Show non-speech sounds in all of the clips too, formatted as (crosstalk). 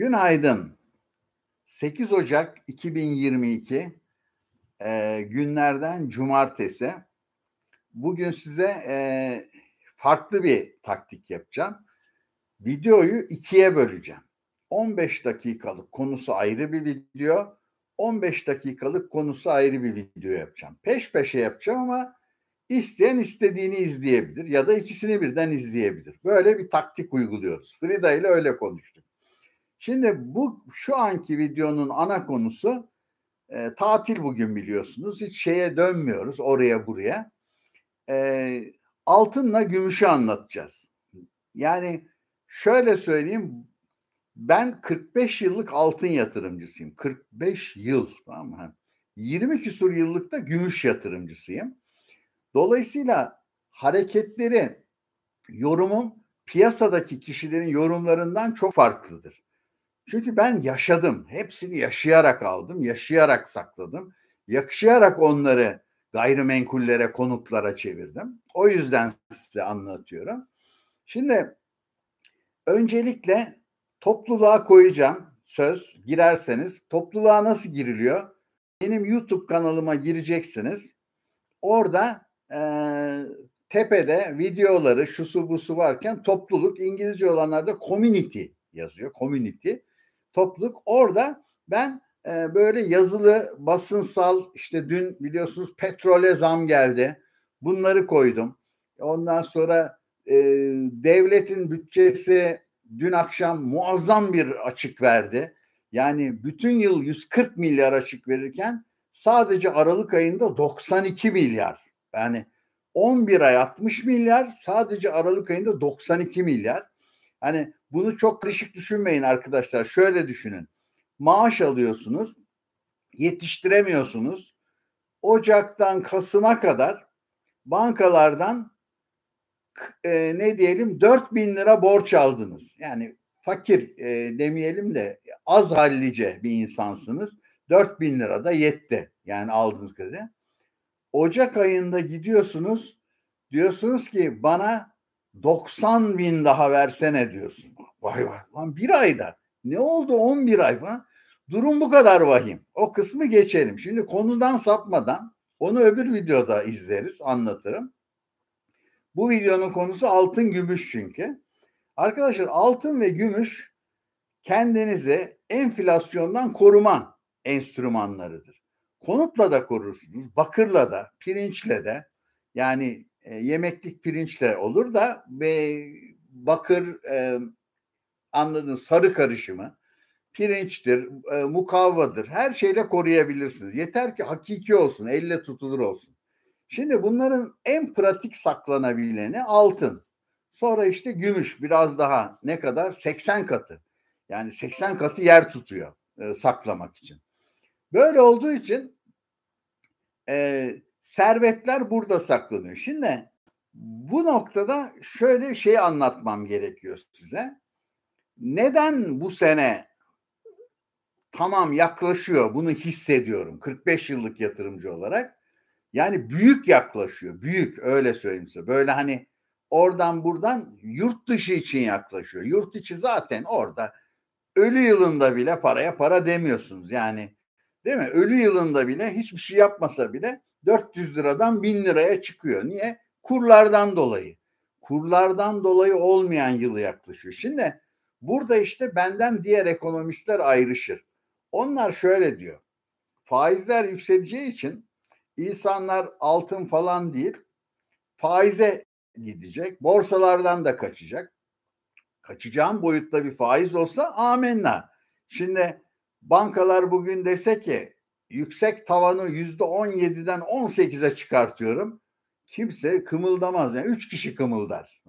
Günaydın. 8 Ocak 2022 e, günlerden cumartesi. Bugün size e, farklı bir taktik yapacağım. Videoyu ikiye böleceğim. 15 dakikalık konusu ayrı bir video, 15 dakikalık konusu ayrı bir video yapacağım. Peş peşe yapacağım ama isteyen istediğini izleyebilir ya da ikisini birden izleyebilir. Böyle bir taktik uyguluyoruz. Frida ile öyle konuştuk. Şimdi bu şu anki videonun ana konusu e, tatil bugün biliyorsunuz. Hiç şeye dönmüyoruz oraya buraya. E, altınla gümüşü anlatacağız. Yani şöyle söyleyeyim ben 45 yıllık altın yatırımcısıyım. 45 yıl tamam mı? 20 küsur yıllık da gümüş yatırımcısıyım. Dolayısıyla hareketleri yorumum piyasadaki kişilerin yorumlarından çok farklıdır. Çünkü ben yaşadım. Hepsini yaşayarak aldım, yaşayarak sakladım. Yaşayarak onları gayrimenkullere, konutlara çevirdim. O yüzden size anlatıyorum. Şimdi öncelikle topluluğa koyacağım söz girerseniz. Topluluğa nasıl giriliyor? Benim YouTube kanalıma gireceksiniz. Orada e, tepede videoları şusu busu varken topluluk İngilizce olanlarda community yazıyor. Community topluluk. Orada ben e, böyle yazılı basınsal işte dün biliyorsunuz petrole zam geldi. Bunları koydum. Ondan sonra e, devletin bütçesi dün akşam muazzam bir açık verdi. Yani bütün yıl 140 milyar açık verirken sadece Aralık ayında 92 milyar. Yani 11 ay 60 milyar sadece Aralık ayında 92 milyar. Hani bunu çok karışık düşünmeyin arkadaşlar. Şöyle düşünün. Maaş alıyorsunuz, yetiştiremiyorsunuz. Ocaktan Kasım'a kadar bankalardan e, ne diyelim 4 bin lira borç aldınız. Yani fakir e, demeyelim de az hallice bir insansınız. 4 bin lira da yetti. Yani aldığınız kredi. Ocak ayında gidiyorsunuz diyorsunuz ki bana 90 bin daha versene diyorsun. Vay vay lan bir ayda ne oldu 11 ay falan. Durum bu kadar vahim. O kısmı geçelim. Şimdi konudan sapmadan onu öbür videoda izleriz, anlatırım. Bu videonun konusu altın gümüş çünkü. Arkadaşlar altın ve gümüş kendinizi enflasyondan koruma enstrümanlarıdır. Konutla da korursunuz, bakırla da, pirinçle de yani e, yemeklik pirinçle olur da ve bakır e, anladığınız sarı karışımı pirinçtir, e, mukavvadır. Her şeyle koruyabilirsiniz. Yeter ki hakiki olsun, elle tutulur olsun. Şimdi bunların en pratik saklanabileni altın. Sonra işte gümüş biraz daha ne kadar? 80 katı. Yani 80 katı yer tutuyor e, saklamak için. Böyle olduğu için e, servetler burada saklanıyor. Şimdi bu noktada şöyle şey anlatmam gerekiyor size. Neden bu sene tamam yaklaşıyor bunu hissediyorum 45 yıllık yatırımcı olarak. Yani büyük yaklaşıyor. Büyük öyle söyleyeyim size. Böyle hani oradan buradan yurt dışı için yaklaşıyor. Yurt içi zaten orada ölü yılında bile paraya para demiyorsunuz. Yani değil mi? Ölü yılında bile hiçbir şey yapmasa bile 400 liradan 1000 liraya çıkıyor. Niye? Kurlardan dolayı. Kurlardan dolayı olmayan yılı yaklaşıyor. Şimdi burada işte benden diğer ekonomistler ayrışır. Onlar şöyle diyor. Faizler yükseleceği için insanlar altın falan değil faize gidecek. Borsalardan da kaçacak. Kaçacağım boyutta bir faiz olsa amenna. Şimdi bankalar bugün dese ki yüksek tavanı yüzde on yediden on sekize çıkartıyorum. Kimse kımıldamaz. Yani üç kişi kımıldar.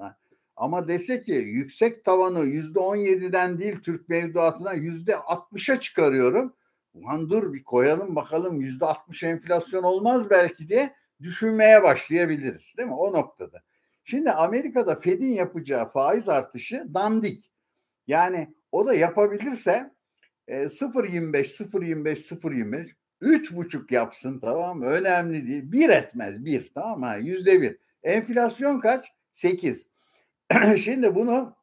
Ama dese ki yüksek tavanı yüzde on yediden değil Türk mevduatına yüzde altmışa çıkarıyorum. Ulan dur bir koyalım bakalım yüzde altmış enflasyon olmaz belki diye düşünmeye başlayabiliriz değil mi o noktada. Şimdi Amerika'da Fed'in yapacağı faiz artışı dandik. Yani o da yapabilirse e, 0.25 0.25 0.25 üç buçuk yapsın tamam mı? Önemli değil. Bir etmez bir tamam mı? Yüzde bir. Enflasyon kaç? Sekiz. (clears throat) Şimdi bunu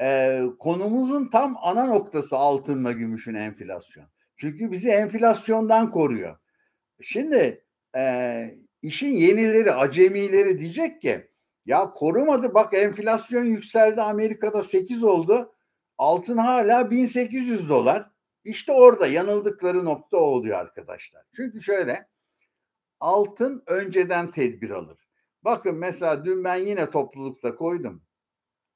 e, konumuzun tam ana noktası altınla gümüşün enflasyon. Çünkü bizi enflasyondan koruyor. Şimdi e, işin yenileri, acemileri diyecek ki ya korumadı bak enflasyon yükseldi Amerika'da 8 oldu. Altın hala 1800 dolar. İşte orada yanıldıkları nokta oluyor arkadaşlar. Çünkü şöyle altın önceden tedbir alır. Bakın mesela dün ben yine toplulukta koydum.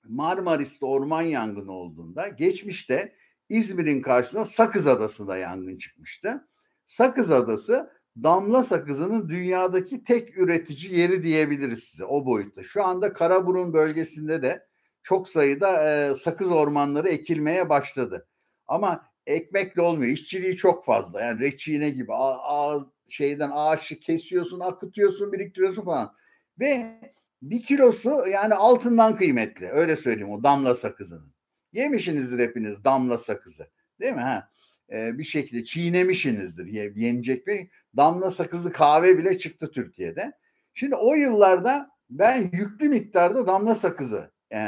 Marmaris'te orman yangını olduğunda geçmişte İzmir'in karşısına Sakız Adası'nda yangın çıkmıştı. Sakız Adası damla sakızının dünyadaki tek üretici yeri diyebiliriz size o boyutta. Şu anda Karaburun bölgesinde de çok sayıda e, sakız ormanları ekilmeye başladı. Ama ekmekle olmuyor. İşçiliği çok fazla. Yani reçine gibi a, a, şeyden ağaçı kesiyorsun, akıtıyorsun, biriktiriyorsun falan. Ve bir kilosu yani altından kıymetli. Öyle söyleyeyim o damla sakızının. Yemişsinizdir hepiniz damla sakızı. Değil mi? Ha? Ee, bir şekilde çiğnemişsinizdir. Yenecek bir damla sakızı kahve bile çıktı Türkiye'de. Şimdi o yıllarda ben yüklü miktarda damla sakızı e,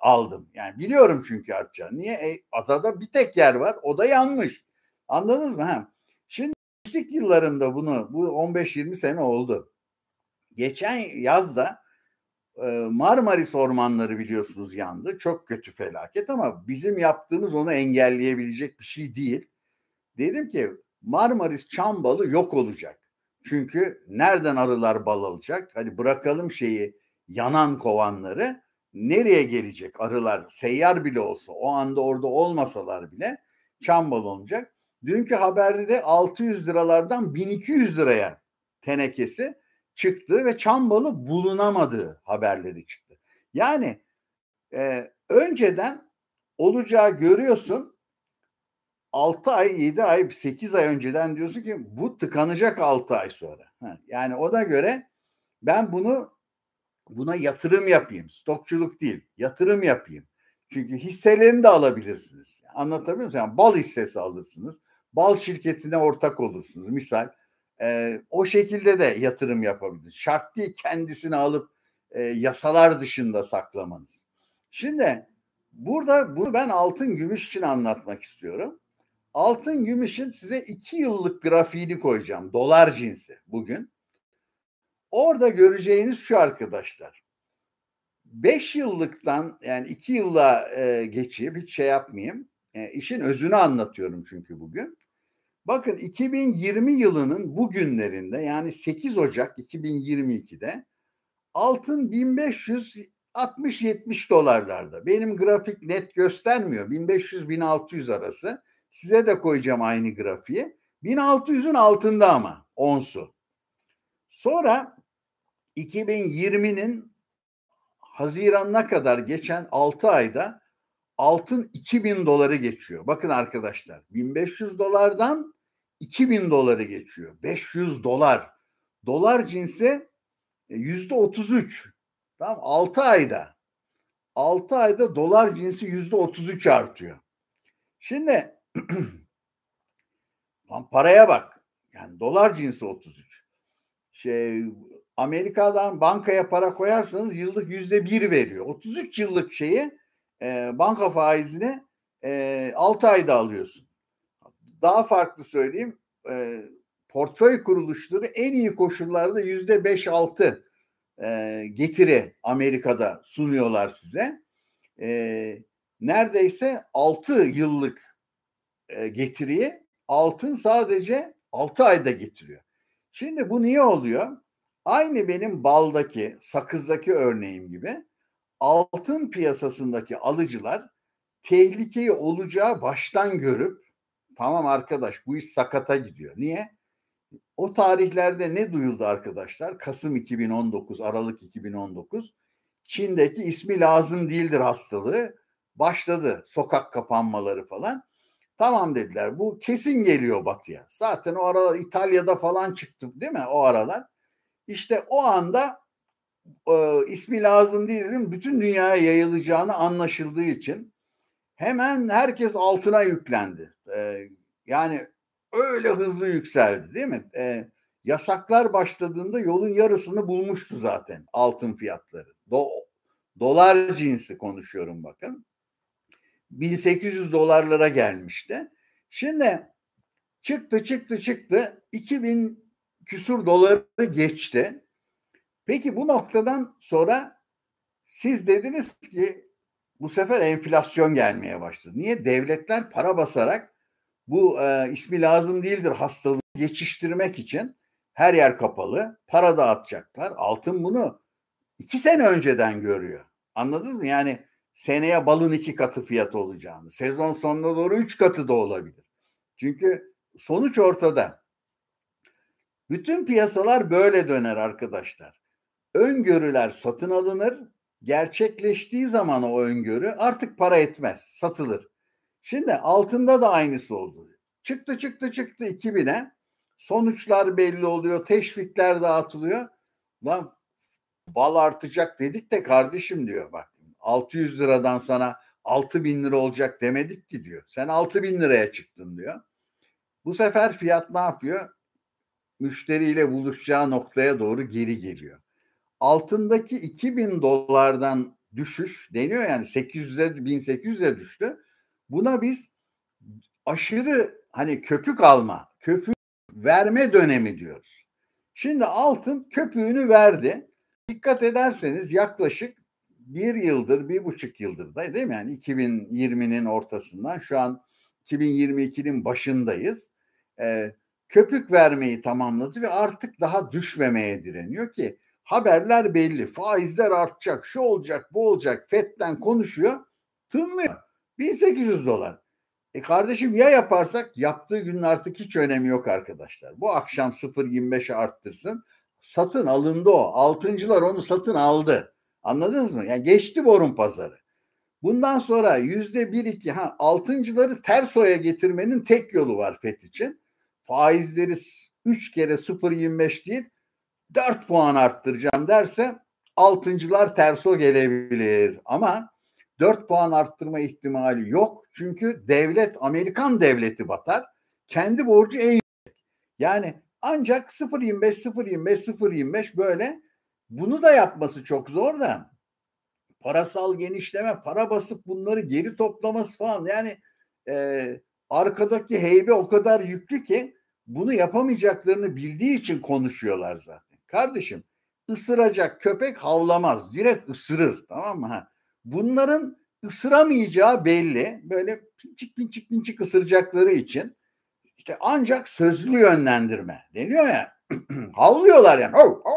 aldım. Yani biliyorum çünkü artacağını. Niye? E, adada bir tek yer var. O da yanmış. Anladınız mı? Ha. Şimdi gençlik yıllarımda bunu bu 15-20 sene oldu. Geçen yazda e, Marmaris ormanları biliyorsunuz yandı. Çok kötü felaket ama bizim yaptığımız onu engelleyebilecek bir şey değil. Dedim ki Marmaris çam balı yok olacak. Çünkü nereden arılar bal alacak? Hadi bırakalım şeyi yanan kovanları nereye gelecek arılar seyyar bile olsa o anda orada olmasalar bile çam olacak. Dünkü haberde de 600 liralardan 1200 liraya tenekesi çıktı ve çam balı bulunamadığı haberleri çıktı. Yani e, önceden olacağı görüyorsun 6 ay, 7 ay, 8 ay önceden diyorsun ki bu tıkanacak 6 ay sonra. yani ona göre ben bunu buna yatırım yapayım. Stokçuluk değil, yatırım yapayım. Çünkü hisselerini de alabilirsiniz. Anlatabiliyor muyum? Yani bal hissesi alırsınız. Bal şirketine ortak olursunuz. Misal e, o şekilde de yatırım yapabilirsiniz. Şart değil kendisini alıp e, yasalar dışında saklamanız. Şimdi burada bunu ben altın gümüş için anlatmak istiyorum. Altın gümüşün size iki yıllık grafiğini koyacağım. Dolar cinsi bugün. Orada göreceğiniz şu arkadaşlar. 5 yıllıktan yani 2 yılla e, geçip hiç şey yapmayayım. E, işin özünü anlatıyorum çünkü bugün. Bakın 2020 yılının bugünlerinde yani 8 Ocak 2022'de altın 1560-70 dolarlarda. Benim grafik net göstermiyor. 1500-1600 arası. Size de koyacağım aynı grafiği. 1600'ün altında ama onsu. Sonra 2020'nin Haziran'ına kadar geçen 6 ayda altın 2000 doları geçiyor. Bakın arkadaşlar 1500 dolardan 2000 doları geçiyor. 500 dolar. Dolar cinsi e, yüzde 33. Tamam 6 ayda. 6 ayda dolar cinsi yüzde 33 artıyor. Şimdi (clears throat) paraya bak. Yani dolar cinsi 33. Şey Amerika'dan bankaya para koyarsanız yıllık yüzde bir veriyor. 33 yıllık şeyi e, banka faizini e, 6 ayda alıyorsun. Daha farklı söyleyeyim e, portföy kuruluşları en iyi koşullarda yüzde beş altı e, getiri Amerika'da sunuyorlar size. E, neredeyse altı yıllık e, getiriyi altın sadece altı ayda getiriyor. Şimdi bu niye oluyor? Aynı benim baldaki, sakızdaki örneğim gibi altın piyasasındaki alıcılar tehlikeyi olacağı baştan görüp tamam arkadaş bu iş sakata gidiyor. Niye? O tarihlerde ne duyuldu arkadaşlar? Kasım 2019, Aralık 2019. Çin'deki ismi lazım değildir hastalığı. Başladı sokak kapanmaları falan. Tamam dediler bu kesin geliyor batıya. Zaten o aralar İtalya'da falan çıktı değil mi o aralar? İşte o anda e, ismi lazım değilim bütün dünyaya yayılacağını anlaşıldığı için hemen herkes altına yüklendi. E, yani öyle hızlı yükseldi değil mi? E, yasaklar başladığında yolun yarısını bulmuştu zaten altın fiyatları. Do, dolar cinsi konuşuyorum bakın. 1800 dolarlara gelmişti. Şimdi çıktı çıktı çıktı 2000 küsur doları geçti. Peki bu noktadan sonra siz dediniz ki bu sefer enflasyon gelmeye başladı. Niye? Devletler para basarak bu e, ismi lazım değildir hastalığı geçiştirmek için her yer kapalı. Para dağıtacaklar. Altın bunu iki sene önceden görüyor. Anladınız mı? Yani seneye balın iki katı fiyatı olacağını. Sezon sonuna doğru üç katı da olabilir. Çünkü sonuç ortada. Bütün piyasalar böyle döner arkadaşlar. Öngörüler satın alınır. Gerçekleştiği zaman o öngörü artık para etmez, satılır. Şimdi altında da aynısı oldu. Çıktı çıktı çıktı 2000'e. Sonuçlar belli oluyor. Teşvikler dağıtılıyor. Lan bal artacak dedik de kardeşim diyor bak. 600 liradan sana 6 bin lira olacak demedik ki diyor. Sen 6 bin liraya çıktın diyor. Bu sefer fiyat ne yapıyor? Müşteriyle buluşacağı noktaya doğru geri geliyor. Altındaki 2000 dolardan düşüş deniyor yani 800'e 1800'e düştü. Buna biz aşırı hani köpük alma, köpük verme dönemi diyoruz. Şimdi altın köpüğünü verdi. Dikkat ederseniz yaklaşık bir yıldır, bir buçuk yıldır da değil mi? Yani 2020'nin ortasından şu an 2022'nin başındayız. Ee, köpük vermeyi tamamladı ve artık daha düşmemeye direniyor ki haberler belli. Faizler artacak, şu olacak, bu olacak. FED'den konuşuyor. Tınmıyor. 1800 dolar. E kardeşim ya yaparsak yaptığı günün artık hiç önemi yok arkadaşlar. Bu akşam 0.25'e arttırsın. Satın alındı o. Altıncılar onu satın aldı. Anladınız mı? Yani geçti borun pazarı. Bundan sonra yüzde bir iki ha altıncıları ters oya getirmenin tek yolu var FED için. Faizleri üç kere 0.25 değil 4 puan arttıracağım derse altıncılar terso gelebilir. Ama 4 puan arttırma ihtimali yok. Çünkü devlet, Amerikan devleti batar. Kendi borcu en. Yani ancak 0.25, 0.25, 0.25 böyle bunu da yapması çok zor da parasal genişleme, para basıp bunları geri toplaması falan yani e, arkadaki heybe o kadar yüklü ki bunu yapamayacaklarını bildiği için konuşuyorlar zaten. Kardeşim ısıracak köpek havlamaz. Direkt ısırır tamam mı? Ha. Bunların ısıramayacağı belli. Böyle pinçik pinçik pinçik ısıracakları için işte ancak sözlü yönlendirme deniyor ya. (clears throat) Havlıyorlar yani. Oh, oh,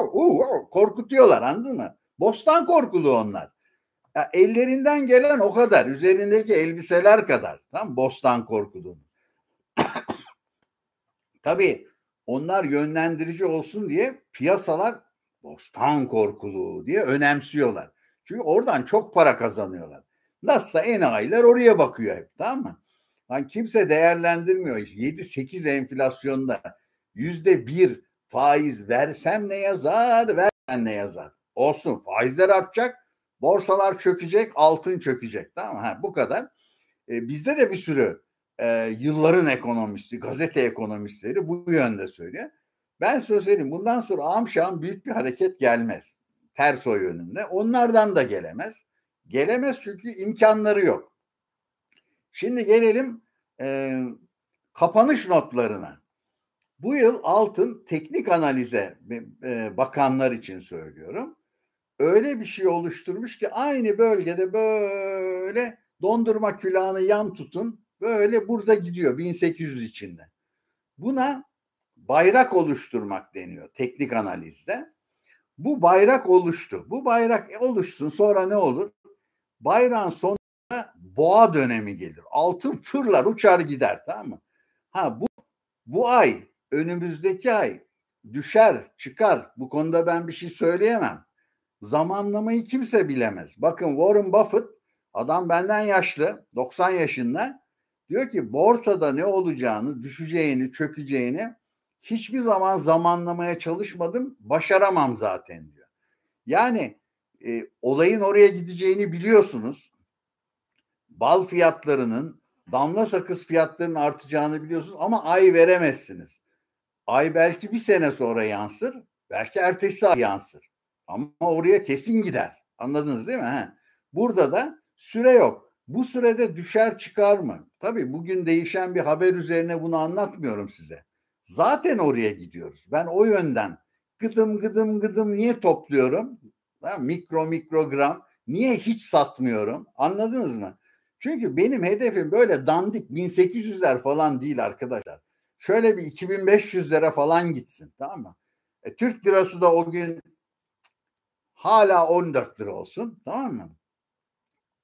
oh, oh, oh, korkutuyorlar anladın mı? Bostan korkulu onlar. Ya ellerinden gelen o kadar. Üzerindeki elbiseler kadar. Tam bostan korkulu. Tabii onlar yönlendirici olsun diye piyasalar bostan korkulu diye önemsiyorlar. Çünkü oradan çok para kazanıyorlar. Nasılsa enayiler oraya bakıyor hep tamam mı? Yani kimse değerlendirmiyor. 7-8 enflasyonda yüzde bir faiz versem ne yazar, versen ne yazar. Olsun faizler artacak, borsalar çökecek, altın çökecek. Tamam mı? Ha, bu kadar. E, bizde de bir sürü e, yılların ekonomisti, gazete ekonomistleri bu yönde söylüyor. Ben söyleyeyim bundan sonra amşan büyük bir hareket gelmez. Ters o yönünde. Onlardan da gelemez. Gelemez çünkü imkanları yok. Şimdi gelelim e, kapanış notlarına. Bu yıl altın teknik analize e, bakanlar için söylüyorum. Öyle bir şey oluşturmuş ki aynı bölgede böyle dondurma külahını yan tutun böyle burada gidiyor 1800 içinde. Buna bayrak oluşturmak deniyor teknik analizde. Bu bayrak oluştu. Bu bayrak oluşsun sonra ne olur? Bayrağın sonunda boğa dönemi gelir. Altın fırlar uçar gider tamam mı? Ha bu bu ay önümüzdeki ay düşer çıkar. Bu konuda ben bir şey söyleyemem. Zamanlamayı kimse bilemez. Bakın Warren Buffett adam benden yaşlı 90 yaşında diyor ki borsada ne olacağını düşeceğini çökeceğini hiçbir zaman zamanlamaya çalışmadım başaramam zaten diyor. Yani e, olayın oraya gideceğini biliyorsunuz. Bal fiyatlarının damla sakız fiyatlarının artacağını biliyorsunuz ama ay veremezsiniz. Ay belki bir sene sonra yansır, belki ertesi ay yansır. Ama oraya kesin gider. Anladınız değil mi? He. Burada da süre yok. Bu sürede düşer çıkar mı? Tabii bugün değişen bir haber üzerine bunu anlatmıyorum size. Zaten oraya gidiyoruz. Ben o yönden gıdım gıdım gıdım niye topluyorum? Ha, mikro mikrogram niye hiç satmıyorum? Anladınız mı? Çünkü benim hedefim böyle dandik 1800'ler falan değil arkadaşlar. Şöyle bir 2500'lere falan gitsin tamam mı? E, Türk lirası da o gün hala 14 lira olsun tamam mı?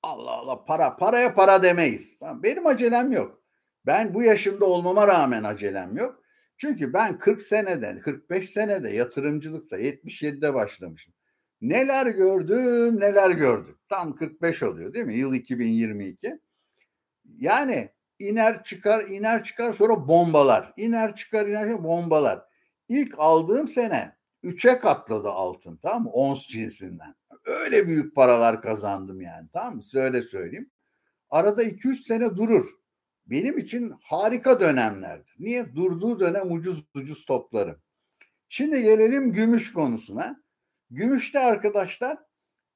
Allah Allah para paraya para demeyiz. Benim acelem yok. Ben bu yaşımda olmama rağmen acelem yok. Çünkü ben 40 senede, 45 senede yatırımcılıkta 77'de başlamışım. Neler gördüm, neler gördüm. Tam 45 oluyor değil mi? Yıl 2022. Yani iner çıkar, iner çıkar sonra bombalar. İner çıkar, iner çıkar bombalar. İlk aldığım sene 3'e katladı altın tamam mı? Ons cinsinden. Öyle büyük paralar kazandım yani tamam mı? Size söyleyeyim. Arada 2-3 sene durur. Benim için harika dönemlerdir. Niye? Durduğu dönem ucuz ucuz toplarım. Şimdi gelelim gümüş konusuna. Gümüşte arkadaşlar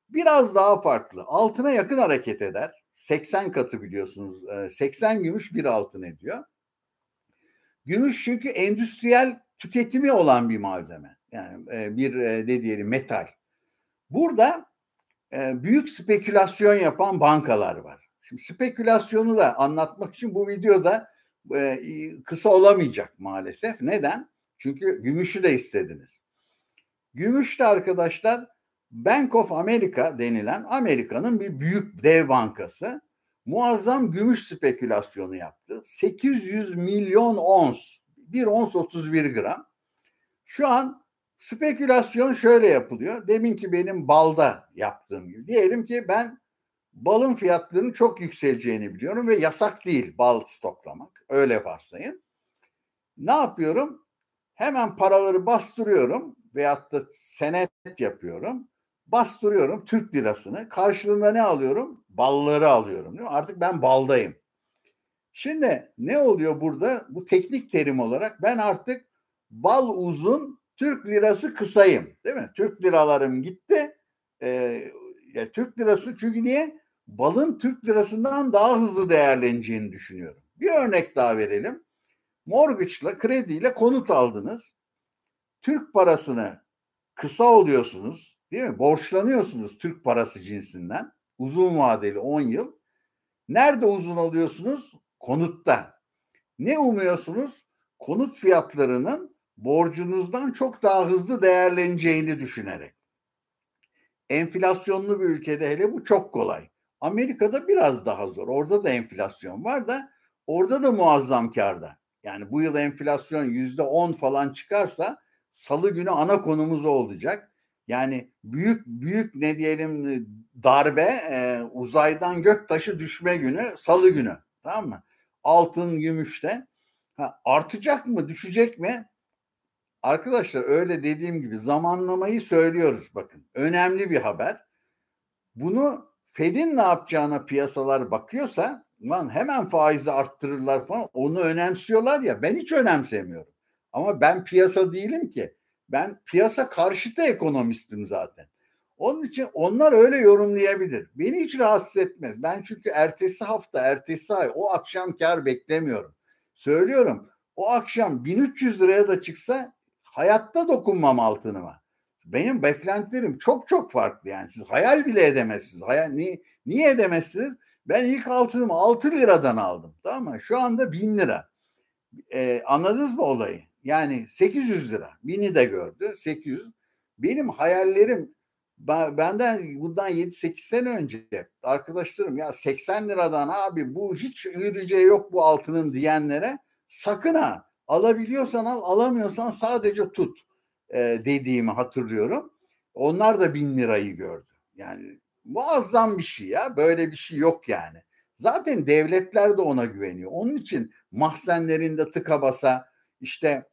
biraz daha farklı. Altına yakın hareket eder. 80 katı biliyorsunuz. 80 gümüş bir altın ediyor. Gümüş çünkü endüstriyel tüketimi olan bir malzeme. Yani bir ne diyelim metal. Burada büyük spekülasyon yapan bankalar var. Şimdi spekülasyonu da anlatmak için bu videoda kısa olamayacak maalesef. Neden? Çünkü gümüşü de istediniz. Gümüş de arkadaşlar Bank of America denilen Amerika'nın bir büyük dev bankası muazzam gümüş spekülasyonu yaptı. 800 milyon ons, bir ons 31 gram. Şu an spekülasyon şöyle yapılıyor. Demin ki benim balda yaptığım gibi. Diyelim ki ben balın fiyatlarının çok yükseleceğini biliyorum ve yasak değil bal stoklamak. Öyle varsayın. Ne yapıyorum? Hemen paraları bastırıyorum veyahut da senet yapıyorum. Bastırıyorum Türk lirasını. Karşılığında ne alıyorum? Balları alıyorum. Değil mi? Artık ben baldayım. Şimdi ne oluyor burada? Bu teknik terim olarak ben artık bal uzun Türk lirası kısayım. Değil mi? Türk liralarım gitti. Ee, ya Türk lirası çünkü niye? Balın Türk lirasından daha hızlı değerleneceğini düşünüyorum. Bir örnek daha verelim. Mortgage'la, krediyle konut aldınız. Türk parasını kısa oluyorsunuz. Değil mi? Borçlanıyorsunuz Türk parası cinsinden. Uzun vadeli 10 yıl. Nerede uzun alıyorsunuz? Konutta. Ne umuyorsunuz? Konut fiyatlarının borcunuzdan çok daha hızlı değerleneceğini düşünerek. Enflasyonlu bir ülkede hele bu çok kolay. Amerika'da biraz daha zor. Orada da enflasyon var da orada da muazzam karda. Yani bu yıl enflasyon yüzde on falan çıkarsa salı günü ana konumuz olacak. Yani büyük büyük ne diyelim darbe e, uzaydan gök taşı düşme günü salı günü tamam mı? Altın gümüşte ha, artacak mı düşecek mi? Arkadaşlar öyle dediğim gibi zamanlamayı söylüyoruz bakın. Önemli bir haber. Bunu Fed'in ne yapacağına piyasalar bakıyorsa lan hemen faizi arttırırlar falan onu önemsiyorlar ya ben hiç önemsemiyorum. Ama ben piyasa değilim ki. Ben piyasa karşıtı ekonomistim zaten. Onun için onlar öyle yorumlayabilir. Beni hiç rahatsız etmez. Ben çünkü ertesi hafta, ertesi ay o akşam kar beklemiyorum. Söylüyorum o akşam 1300 liraya da çıksa hayatta dokunmam altınıma. Benim beklentilerim çok çok farklı yani. Siz hayal bile edemezsiniz. Hayal, niye, niye edemezsiniz? Ben ilk altınımı 6 liradan aldım. Tamam mı? Şu anda 1000 lira. Ee, anladınız mı olayı? Yani 800 lira. Bini de gördü. 800. Benim hayallerim benden bundan 7-8 sene önce arkadaşlarım ya 80 liradan abi bu hiç yürüyeceği yok bu altının diyenlere sakın ha alabiliyorsan al alamıyorsan sadece tut e, dediğimi hatırlıyorum. Onlar da bin lirayı gördü. Yani muazzam bir şey ya böyle bir şey yok yani. Zaten devletler de ona güveniyor. Onun için mahzenlerinde tıka basa işte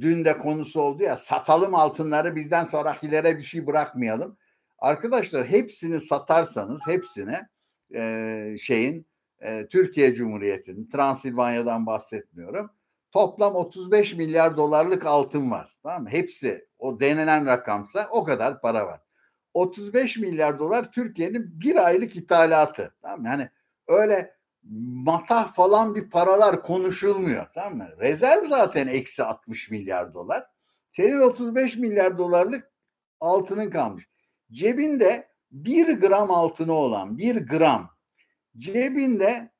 dün de konusu oldu ya satalım altınları bizden sonrakilere bir şey bırakmayalım. Arkadaşlar hepsini satarsanız hepsine e, şeyin e, Türkiye Cumhuriyeti'nin Transilvanya'dan bahsetmiyorum. Toplam 35 milyar dolarlık altın var. Tamam mı? Hepsi o denilen rakamsa o kadar para var. 35 milyar dolar Türkiye'nin bir aylık ithalatı. Tamam mı? Yani öyle matah falan bir paralar konuşulmuyor. Tamam mı? Rezerv zaten eksi 60 milyar dolar. Senin 35 milyar dolarlık altının kalmış. Cebinde bir gram altını olan bir gram cebinde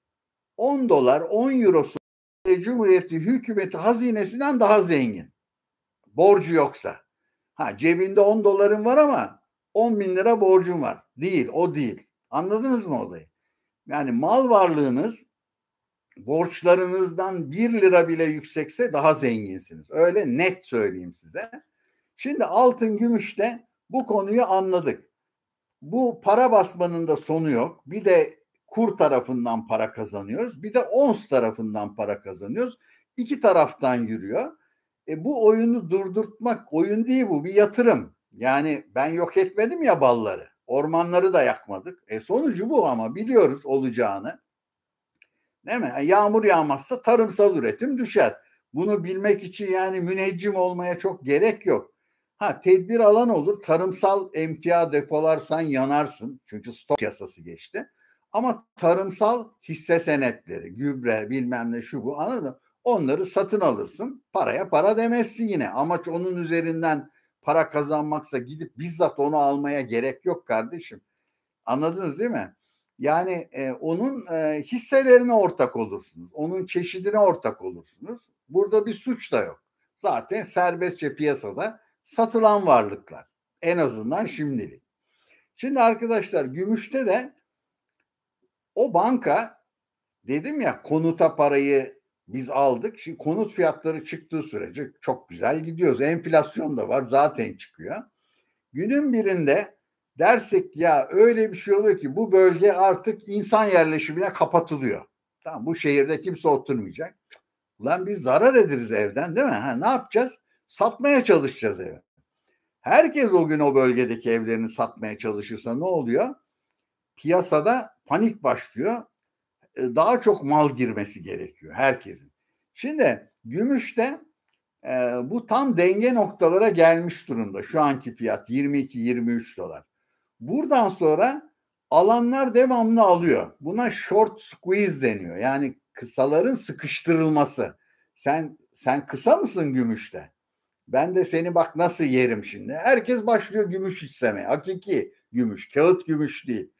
10 dolar 10 eurosu Cumhuriyeti hükümeti hazinesinden daha zengin. Borcu yoksa. Ha cebinde 10 doların var ama 10 bin lira borcun var. Değil o değil. Anladınız mı olayı? Yani mal varlığınız borçlarınızdan 1 lira bile yüksekse daha zenginsiniz. Öyle net söyleyeyim size. Şimdi altın gümüşte bu konuyu anladık. Bu para basmanın da sonu yok. Bir de kur tarafından para kazanıyoruz. Bir de ons tarafından para kazanıyoruz. İki taraftan yürüyor. E bu oyunu durdurtmak oyun değil bu bir yatırım. Yani ben yok etmedim ya balları. Ormanları da yakmadık. E sonucu bu ama biliyoruz olacağını. Değil mi? E, yağmur yağmazsa tarımsal üretim düşer. Bunu bilmek için yani müneccim olmaya çok gerek yok. Ha tedbir alan olur. Tarımsal emtia depolarsan yanarsın. Çünkü stok yasası geçti. Ama tarımsal hisse senetleri, gübre bilmem ne şu bu anladın? Onları satın alırsın. Paraya para demezsin yine. Amaç onun üzerinden para kazanmaksa gidip bizzat onu almaya gerek yok kardeşim. Anladınız değil mi? Yani e, onun e, hisselerine ortak olursunuz. Onun çeşidine ortak olursunuz. Burada bir suç da yok. Zaten serbestçe piyasada satılan varlıklar. En azından şimdilik. Şimdi arkadaşlar gümüşte de o banka dedim ya konuta parayı biz aldık. Şimdi konut fiyatları çıktığı sürece çok güzel gidiyoruz. Enflasyon da var zaten çıkıyor. Günün birinde dersek ya öyle bir şey oluyor ki bu bölge artık insan yerleşimine kapatılıyor. Tamam bu şehirde kimse oturmayacak. Ulan biz zarar ederiz evden değil mi? Ha, ne yapacağız? Satmaya çalışacağız evi. Herkes o gün o bölgedeki evlerini satmaya çalışırsa ne oluyor? Piyasada panik başlıyor. E, daha çok mal girmesi gerekiyor herkesin. Şimdi gümüşte e, bu tam denge noktalara gelmiş durumda. Şu anki fiyat 22-23 dolar. Buradan sonra alanlar devamlı alıyor. Buna short squeeze deniyor. Yani kısaların sıkıştırılması. Sen sen kısa mısın gümüşte? Ben de seni bak nasıl yerim şimdi. Herkes başlıyor gümüş istemeye. Hakiki gümüş, kağıt gümüş değil.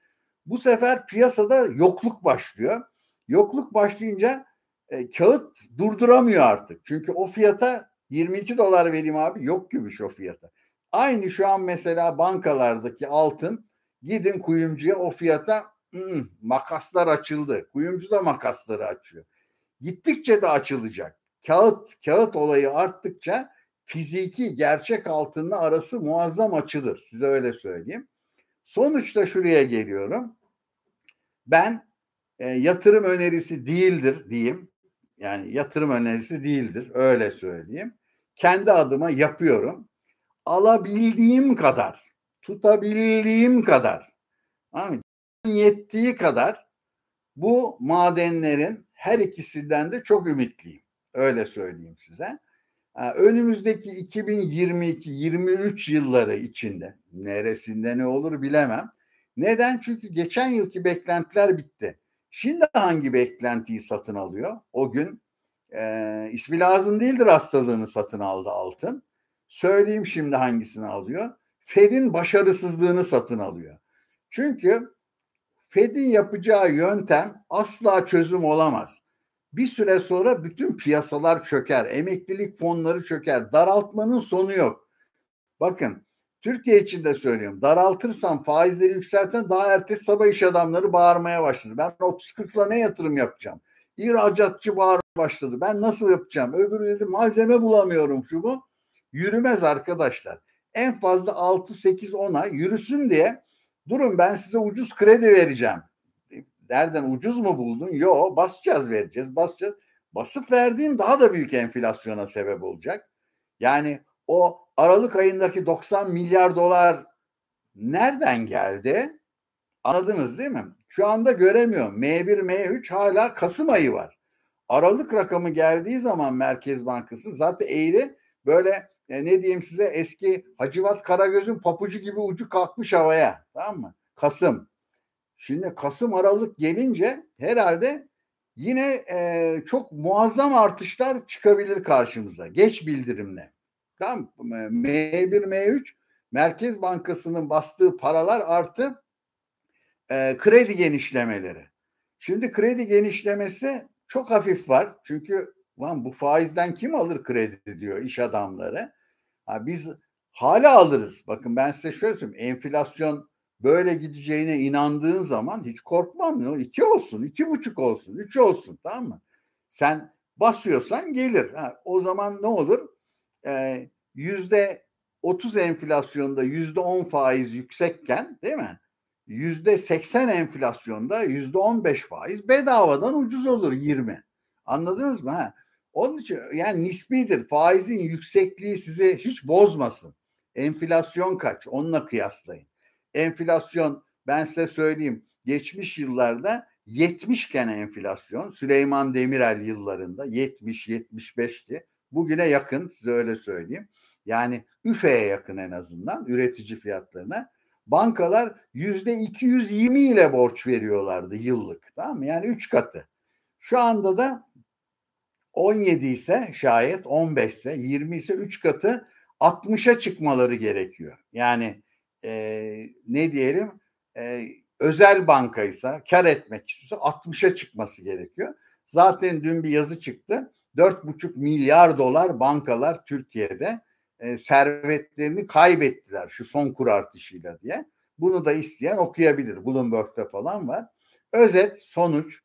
Bu sefer piyasada yokluk başlıyor. Yokluk başlayınca e, kağıt durduramıyor artık. Çünkü o fiyata 22 dolar vereyim abi yok gümüş o fiyata. Aynı şu an mesela bankalardaki altın gidin kuyumcuya o fiyata ıı, makaslar açıldı. Kuyumcu da makasları açıyor. Gittikçe de açılacak. Kağıt kağıt olayı arttıkça fiziki gerçek altınla arası muazzam açılır. Size öyle söyleyeyim. Sonuçta şuraya geliyorum. Ben e, yatırım önerisi değildir diyeyim. Yani yatırım önerisi değildir öyle söyleyeyim. Kendi adıma yapıyorum. Alabildiğim kadar, tutabildiğim kadar, yettiği kadar bu madenlerin her ikisinden de çok ümitliyim. Öyle söyleyeyim size. Önümüzdeki 2022-23 yılları içinde neresinde ne olur bilemem. Neden? Çünkü geçen yılki beklentiler bitti. Şimdi hangi beklentiyi satın alıyor? O gün e, ismi lazım değildir hastalığını satın aldı altın. Söyleyeyim şimdi hangisini alıyor. Fed'in başarısızlığını satın alıyor. Çünkü Fed'in yapacağı yöntem asla çözüm olamaz. Bir süre sonra bütün piyasalar çöker, emeklilik fonları çöker, daraltmanın sonu yok. Bakın Türkiye için de söylüyorum. Daraltırsam faizleri yükselten daha ertesi sabah iş adamları bağırmaya başladı. Ben 30-40'la ne yatırım yapacağım? İhracatçı bağırmaya başladı. Ben nasıl yapacağım? Öbürü dedi malzeme bulamıyorum şu bu. Yürümez arkadaşlar. En fazla 6, 8, 10'a yürüsün diye durun ben size ucuz kredi vereceğim. Nereden ucuz mu buldun? Yo basacağız vereceğiz basacağız. Basıp verdiğim daha da büyük enflasyona sebep olacak. Yani o Aralık ayındaki 90 milyar dolar nereden geldi? Anladınız değil mi? Şu anda göremiyorum. M1, M3 hala Kasım ayı var. Aralık rakamı geldiği zaman Merkez Bankası zaten eğri böyle e, ne diyeyim size eski Hacivat Karagöz'ün papucu gibi ucu kalkmış havaya. Tamam mı? Kasım. Şimdi Kasım Aralık gelince herhalde yine e, çok muazzam artışlar çıkabilir karşımıza. Geç bildirimle. Tamam M1, M3 Merkez Bankası'nın bastığı paralar artı e, kredi genişlemeleri. Şimdi kredi genişlemesi çok hafif var. Çünkü lan bu faizden kim alır kredi diyor iş adamları. Ha, biz hala alırız. Bakın ben size şöyle söyleyeyim. Enflasyon böyle gideceğine inandığın zaman hiç korkmam. İki olsun, iki buçuk olsun, üç olsun tamam mı? Sen basıyorsan gelir. Ha, o zaman ne olur? Ee, yüzde 30 enflasyonda yüzde 10 faiz yüksekken değil mi? Yüzde 80 enflasyonda yüzde 15 faiz bedavadan ucuz olur 20. Anladınız mı? Ha? Onun için yani nisbidir. Faizin yüksekliği sizi hiç bozmasın. Enflasyon kaç? Onunla kıyaslayın. Enflasyon ben size söyleyeyim geçmiş yıllarda 70 iken enflasyon Süleyman Demirel yıllarında 70-75'ti. Bugüne yakın size öyle söyleyeyim. Yani üfeye yakın en azından üretici fiyatlarına. Bankalar yüzde 220 ile borç veriyorlardı yıllık. Tamam mı? Yani 3 katı. Şu anda da 17 ise şayet 15 ise 20 ise 3 katı 60'a çıkmaları gerekiyor. Yani e, ne diyelim e, özel bankaysa kar etmek istiyorsa 60'a çıkması gerekiyor. Zaten dün bir yazı çıktı. 4,5 milyar dolar bankalar Türkiye'de e, servetlerini kaybettiler şu son kur artışıyla diye. Bunu da isteyen okuyabilir. Bloomberg'de falan var. Özet sonuç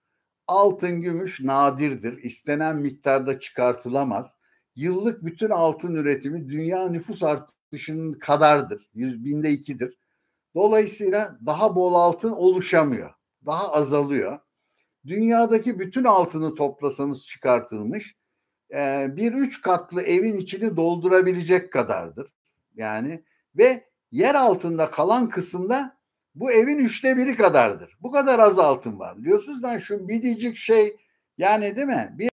altın gümüş nadirdir. İstenen miktarda çıkartılamaz. Yıllık bütün altın üretimi dünya nüfus artışının kadardır. Yüz binde ikidir. Dolayısıyla daha bol altın oluşamıyor. Daha azalıyor. Dünyadaki bütün altını toplasanız çıkartılmış e, bir üç katlı evin içini doldurabilecek kadardır. Yani ve yer altında kalan kısımda bu evin üçte biri kadardır. Bu kadar az altın var. Diyorsunuz lan şu biricik şey yani değil mi? Bir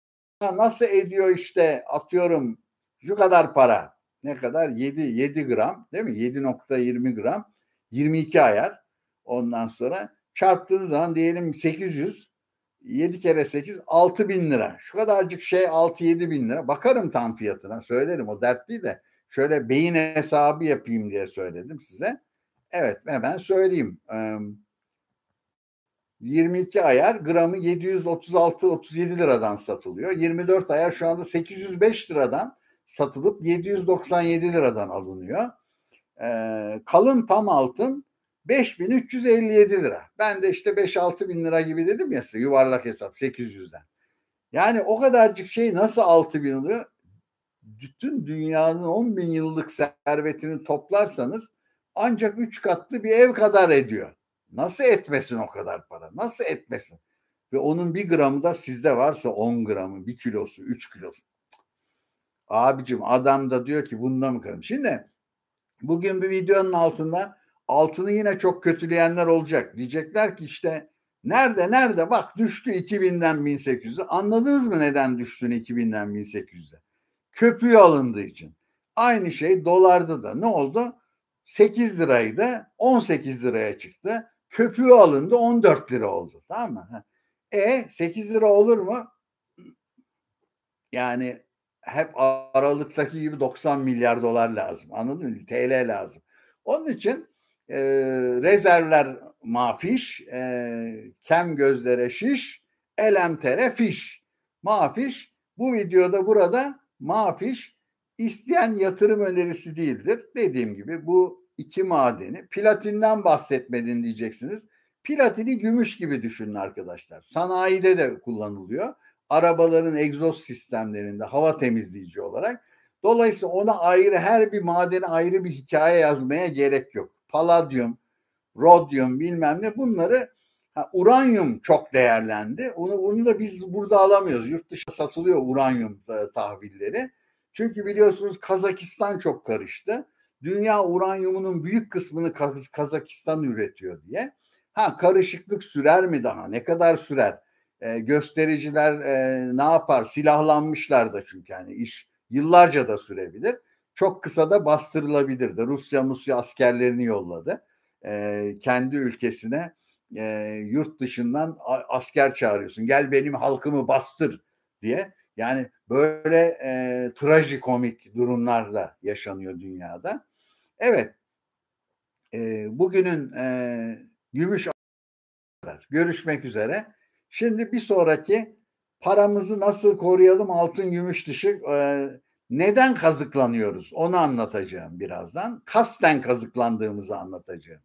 nasıl ediyor işte atıyorum şu kadar para. Ne kadar? 7, 7 gram değil mi? 7.20 gram. 22 ayar. Ondan sonra çarptığınız zaman diyelim 800 7 kere 8 6 bin lira. Şu kadarcık şey 6-7 bin lira. Bakarım tam fiyatına söylerim o dert değil de şöyle beyin hesabı yapayım diye söyledim size. Evet hemen söyleyeyim. 22 ayar gramı 736-37 liradan satılıyor. 24 ayar şu anda 805 liradan satılıp 797 liradan alınıyor. Kalın tam altın 5357 lira. Ben de işte 5-6 bin lira gibi dedim ya size yuvarlak hesap 800'den. Yani o kadarcık şey nasıl 6 bin oluyor? Bütün dünyanın 10 bin yıllık servetini toplarsanız ancak 3 katlı bir ev kadar ediyor. Nasıl etmesin o kadar para? Nasıl etmesin? Ve onun bir gramı da sizde varsa 10 gramı, bir kilosu, 3 kilosu. Abicim adam da diyor ki bunda mı kalım? Şimdi bugün bir videonun altında altını yine çok kötüleyenler olacak. Diyecekler ki işte nerede nerede bak düştü 2000'den 1800'e. Anladınız mı neden düştüğünü 2000'den 1800'e? Köpüğü alındığı için. Aynı şey dolarda da ne oldu? 8 liraydı 18 liraya çıktı. Köpüğü alındı 14 lira oldu. Tamam mı? E 8 lira olur mu? Yani hep aralıktaki gibi 90 milyar dolar lazım. Anladın mı? TL lazım. Onun için e, rezervler mafiş, e, kem gözlere şiş, elemtere fiş. Mafiş bu videoda burada mafiş isteyen yatırım önerisi değildir. Dediğim gibi bu iki madeni platinden bahsetmedin diyeceksiniz. Platini gümüş gibi düşünün arkadaşlar. Sanayide de kullanılıyor. Arabaların egzoz sistemlerinde hava temizleyici olarak. Dolayısıyla ona ayrı her bir madene ayrı bir hikaye yazmaya gerek yok paladyum, rodyum bilmem ne bunları ha, uranyum çok değerlendi. Onu, onu da biz burada alamıyoruz. Yurt dışı satılıyor uranyum e, tahvilleri. Çünkü biliyorsunuz Kazakistan çok karıştı. Dünya uranyumunun büyük kısmını Kaz Kazakistan üretiyor diye. Ha karışıklık sürer mi daha? Ne kadar sürer? E, göstericiler e, ne yapar? Silahlanmışlar da çünkü yani iş yıllarca da sürebilir. çok kısa da bastırılabilirdi. Rusya Musya askerlerini yolladı. E, kendi ülkesine e, yurt dışından asker çağırıyorsun. Gel benim halkımı bastır diye. Yani böyle e, trajikomik durumlar da yaşanıyor dünyada. Evet, e, bugünün e, gümüş görüşmek üzere. Şimdi bir sonraki paramızı nasıl koruyalım altın gümüş dışı e, neden kazıklanıyoruz onu anlatacağım birazdan. Kasten kazıklandığımızı anlatacağım.